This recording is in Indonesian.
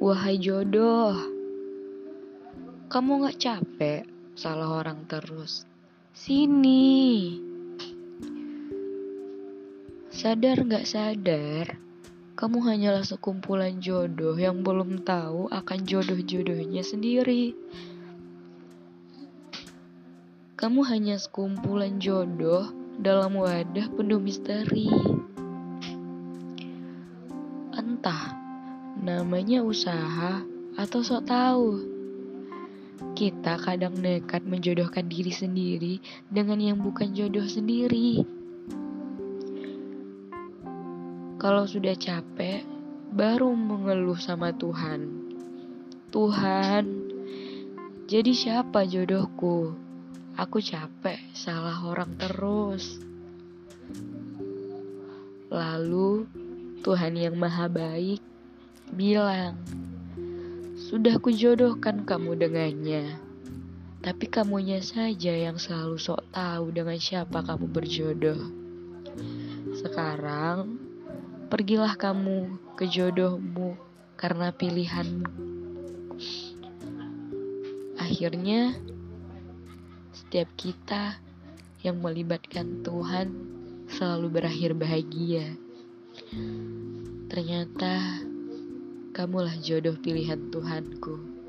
Wahai jodoh, kamu gak capek salah orang terus? Sini. Sadar gak sadar, kamu hanyalah sekumpulan jodoh yang belum tahu akan jodoh-jodohnya sendiri. Kamu hanya sekumpulan jodoh dalam wadah penuh misteri. Entah namanya usaha atau sok tahu. Kita kadang nekat menjodohkan diri sendiri dengan yang bukan jodoh sendiri. Kalau sudah capek, baru mengeluh sama Tuhan. Tuhan, jadi siapa jodohku? Aku capek salah orang terus. Lalu Tuhan yang maha baik bilang, Sudah kujodohkan kamu dengannya. Tapi kamunya saja yang selalu sok tahu dengan siapa kamu berjodoh. Sekarang, pergilah kamu ke jodohmu karena pilihan. Akhirnya, setiap kita yang melibatkan Tuhan selalu berakhir bahagia. Ternyata Kamulah jodoh pilihan Tuhanku.